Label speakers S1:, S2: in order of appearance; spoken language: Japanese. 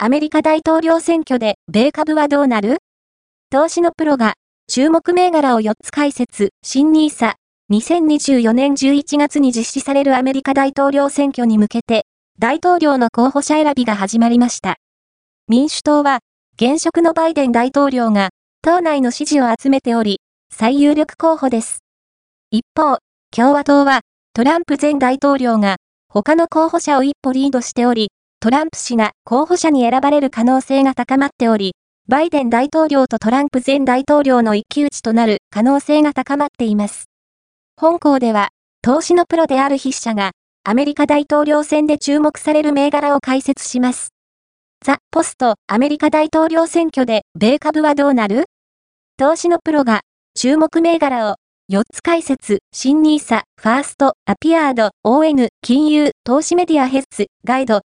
S1: アメリカ大統領選挙で米株はどうなる？投資のプロが注目銘柄を4つ解説、新ニーサ2024年11月に実施されるアメリカ大統領選挙に向けて、大統領の候補者選びが始まりました。民主党は、現職のバイデン大統領が、党内の支持を集めており、最有力候補です。一方、共和党は、トランプ前大統領が、他の候補者を一歩リードしており、トランプ氏が候補者に選ばれる可能性が高まっており、バイデン大統領とトランプ前大統領の一騎打ちとなる可能性が高まっています。本校では、投資のプロである筆者が、アメリカ大統領選で注目される銘柄を解説します。ザ・ポスト、アメリカ大統領選挙で、米株はどうなる？投資のプロが、注目銘柄を、4つ解説、新ニーサ、ファースト、アピアード、ON、金融、投資メディアヘッズ、ガイド、